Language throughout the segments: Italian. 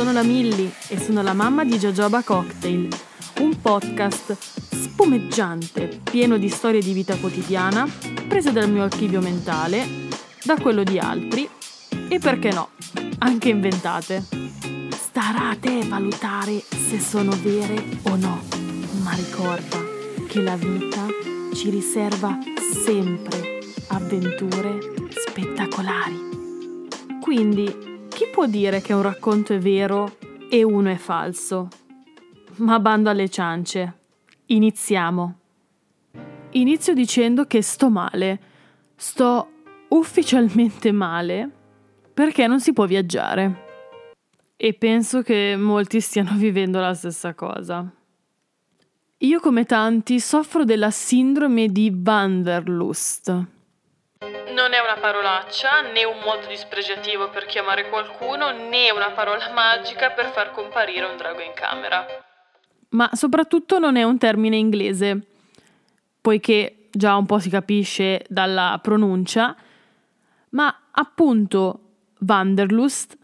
sono la Milli e sono la mamma di Jojoba Cocktail, un podcast spumeggiante, pieno di storie di vita quotidiana, prese dal mio archivio mentale, da quello di altri e perché no, anche inventate. Starà a te valutare se sono vere o no, ma ricorda che la vita ci riserva sempre avventure spettacolari. Quindi può dire che un racconto è vero e uno è falso? Ma bando alle ciance. Iniziamo. Inizio dicendo che sto male. Sto ufficialmente male perché non si può viaggiare. E penso che molti stiano vivendo la stessa cosa. Io come tanti soffro della sindrome di Wanderlust una parolaccia, né un modo dispregiativo per chiamare qualcuno, né una parola magica per far comparire un drago in camera. Ma soprattutto non è un termine inglese, poiché già un po' si capisce dalla pronuncia, ma appunto Wanderlust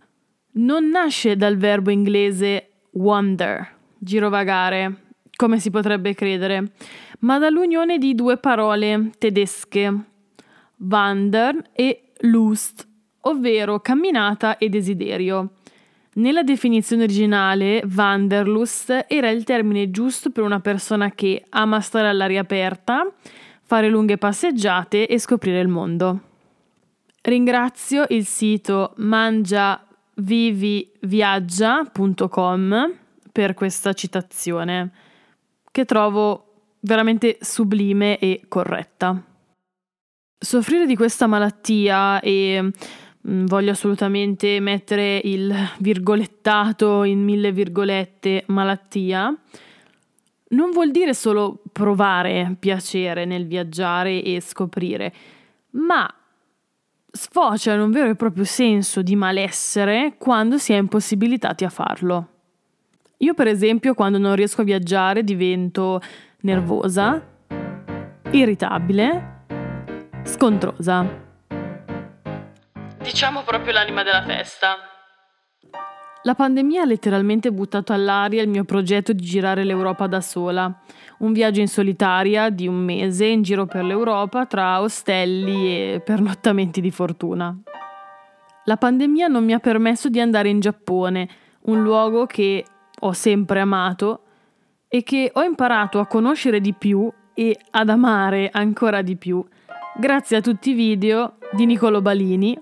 non nasce dal verbo inglese wonder, girovagare, come si potrebbe credere, ma dall'unione di due parole tedesche Wandern e Lust, ovvero camminata e desiderio. Nella definizione originale, Wanderlust era il termine giusto per una persona che ama stare all'aria aperta, fare lunghe passeggiate e scoprire il mondo. Ringrazio il sito mangiaviviviaggia.com per questa citazione, che trovo veramente sublime e corretta. Soffrire di questa malattia e mm, voglio assolutamente mettere il virgolettato in mille virgolette malattia, non vuol dire solo provare piacere nel viaggiare e scoprire, ma sfocia in un vero e proprio senso di malessere quando si è impossibilitati a farlo. Io per esempio quando non riesco a viaggiare divento nervosa, irritabile, scontrosa. Diciamo proprio l'anima della festa. La pandemia ha letteralmente buttato all'aria il mio progetto di girare l'Europa da sola, un viaggio in solitaria di un mese in giro per l'Europa tra ostelli e pernottamenti di fortuna. La pandemia non mi ha permesso di andare in Giappone, un luogo che ho sempre amato e che ho imparato a conoscere di più e ad amare ancora di più grazie a tutti i video di Nicolo Balini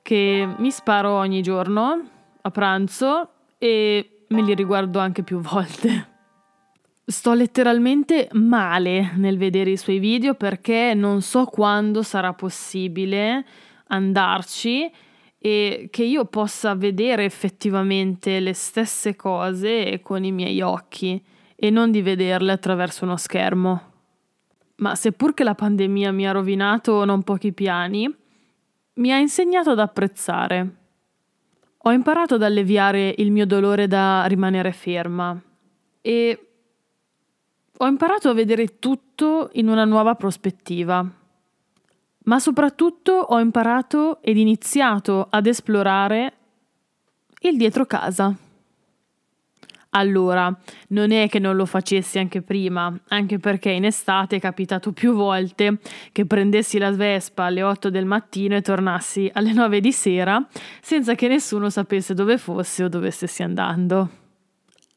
che mi sparo ogni giorno a pranzo e me li riguardo anche più volte. Sto letteralmente male nel vedere i suoi video perché non so quando sarà possibile andarci e che io possa vedere effettivamente le stesse cose con i miei occhi e non di vederle attraverso uno schermo. Ma seppur che la pandemia mi ha rovinato non pochi piani, mi ha insegnato ad apprezzare. Ho imparato ad alleviare il mio dolore da rimanere ferma e ho imparato a vedere tutto in una nuova prospettiva. Ma soprattutto ho imparato ed iniziato ad esplorare il dietro casa. Allora, non è che non lo facessi anche prima, anche perché in estate è capitato più volte che prendessi la Vespa alle 8 del mattino e tornassi alle 9 di sera senza che nessuno sapesse dove fossi o dove stessi andando.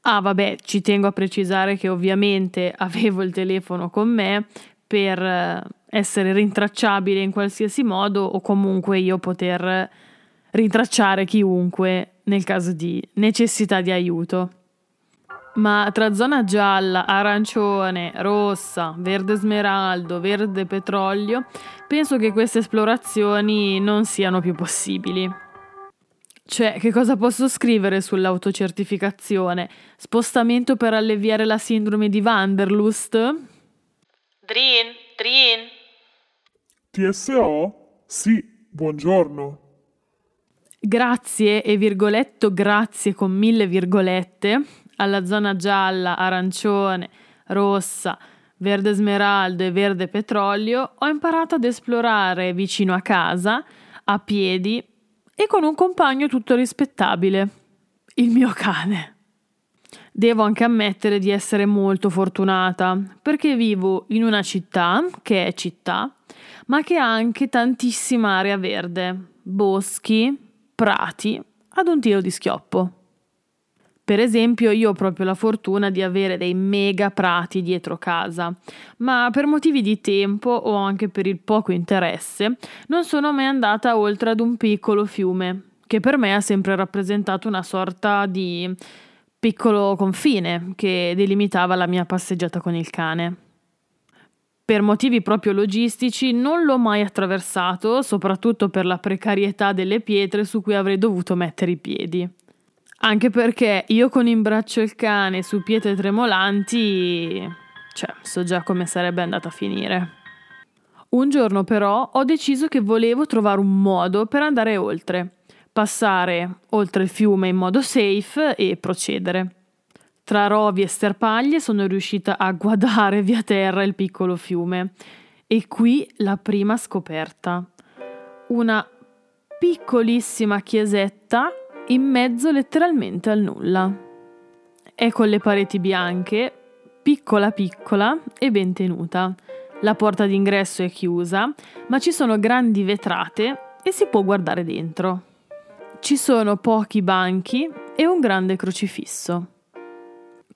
Ah, vabbè, ci tengo a precisare che ovviamente avevo il telefono con me per eh, essere rintracciabile in qualsiasi modo o comunque io poter rintracciare chiunque nel caso di necessità di aiuto. Ma tra zona gialla, arancione, rossa, verde smeraldo, verde petrolio, penso che queste esplorazioni non siano più possibili. Cioè, che cosa posso scrivere sull'autocertificazione? Spostamento per alleviare la sindrome di Wanderlust? Drin, Drin. TSO? Sì, buongiorno. Grazie e virgoletto grazie con mille virgolette alla zona gialla, arancione, rossa, verde smeraldo e verde petrolio, ho imparato ad esplorare vicino a casa, a piedi e con un compagno tutto rispettabile, il mio cane. Devo anche ammettere di essere molto fortunata perché vivo in una città che è città, ma che ha anche tantissima area verde, boschi, prati, ad un tiro di schioppo. Per esempio, io ho proprio la fortuna di avere dei mega prati dietro casa, ma per motivi di tempo o anche per il poco interesse non sono mai andata oltre ad un piccolo fiume, che per me ha sempre rappresentato una sorta di piccolo confine che delimitava la mia passeggiata con il cane. Per motivi proprio logistici non l'ho mai attraversato, soprattutto per la precarietà delle pietre su cui avrei dovuto mettere i piedi. Anche perché io con in braccio il cane su pietre tremolanti, cioè, so già come sarebbe andata a finire. Un giorno però ho deciso che volevo trovare un modo per andare oltre passare oltre il fiume in modo safe e procedere. Tra rovi e sterpaglie sono riuscita a guardare via terra il piccolo fiume e qui la prima scoperta. Una piccolissima chiesetta in mezzo letteralmente al nulla. È con le pareti bianche, piccola piccola e ben tenuta. La porta d'ingresso è chiusa, ma ci sono grandi vetrate e si può guardare dentro. Ci sono pochi banchi e un grande crocifisso.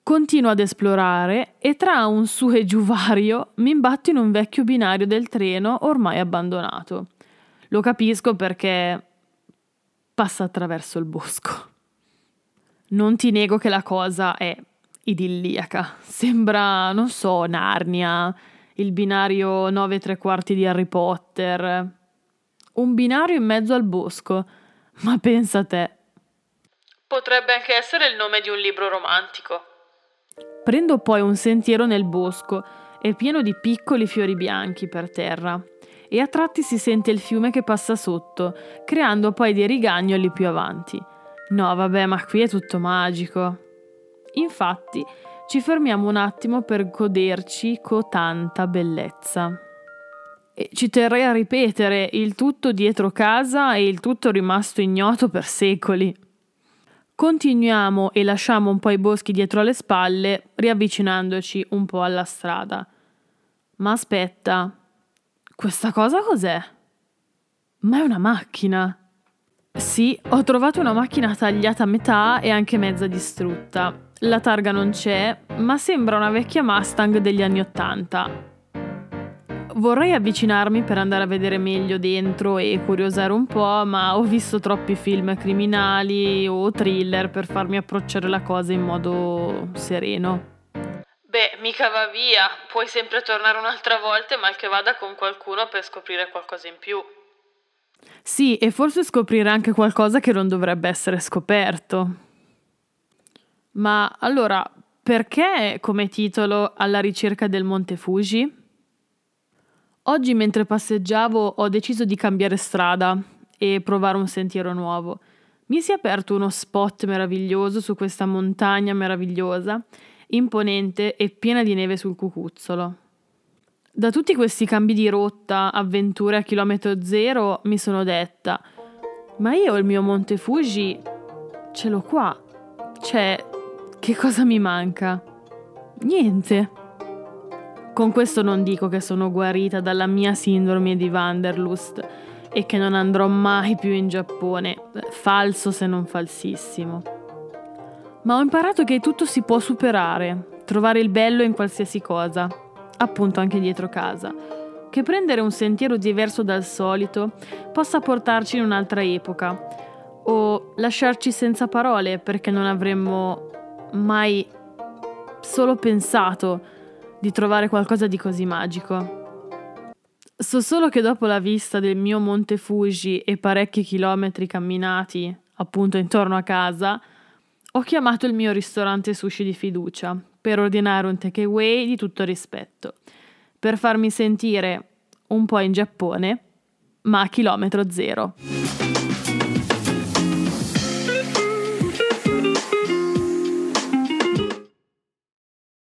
Continuo ad esplorare e tra un su e giù vario mi imbatto in un vecchio binario del treno ormai abbandonato. Lo capisco perché passa attraverso il bosco. Non ti nego che la cosa è idilliaca. Sembra, non so, Narnia, il binario 9 tre quarti di Harry Potter. Un binario in mezzo al bosco ma pensa a te. Potrebbe anche essere il nome di un libro romantico. Prendo poi un sentiero nel bosco, è pieno di piccoli fiori bianchi per terra, e a tratti si sente il fiume che passa sotto, creando poi dei rigagnoli più avanti. No, vabbè, ma qui è tutto magico. Infatti, ci fermiamo un attimo per goderci con tanta bellezza. E ci terrei a ripetere, il tutto dietro casa e il tutto rimasto ignoto per secoli. Continuiamo e lasciamo un po' i boschi dietro alle spalle, riavvicinandoci un po' alla strada. Ma aspetta, questa cosa cos'è? Ma è una macchina. Sì, ho trovato una macchina tagliata a metà e anche mezza distrutta. La targa non c'è, ma sembra una vecchia Mustang degli anni Ottanta vorrei avvicinarmi per andare a vedere meglio dentro e curiosare un po', ma ho visto troppi film criminali o thriller per farmi approcciare la cosa in modo sereno. Beh, mica va via, puoi sempre tornare un'altra volta e mal che vada con qualcuno per scoprire qualcosa in più. Sì, e forse scoprire anche qualcosa che non dovrebbe essere scoperto. Ma allora, perché come titolo Alla ricerca del Monte Fuji? Oggi mentre passeggiavo ho deciso di cambiare strada e provare un sentiero nuovo. Mi si è aperto uno spot meraviglioso su questa montagna meravigliosa, imponente e piena di neve sul cucuzzolo. Da tutti questi cambi di rotta, avventure a chilometro zero, mi sono detta: Ma io il mio Monte Fuji ce l'ho qua. Cioè, che cosa mi manca? Niente. Con questo non dico che sono guarita dalla mia sindrome di Wanderlust e che non andrò mai più in Giappone, falso se non falsissimo. Ma ho imparato che tutto si può superare, trovare il bello in qualsiasi cosa, appunto anche dietro casa, che prendere un sentiero diverso dal solito possa portarci in un'altra epoca o lasciarci senza parole perché non avremmo mai solo pensato di trovare qualcosa di così magico. So solo che dopo la vista del mio Monte Fuji e parecchi chilometri camminati, appunto intorno a casa, ho chiamato il mio ristorante sushi di fiducia per ordinare un takeaway di tutto rispetto, per farmi sentire un po' in Giappone, ma a chilometro zero.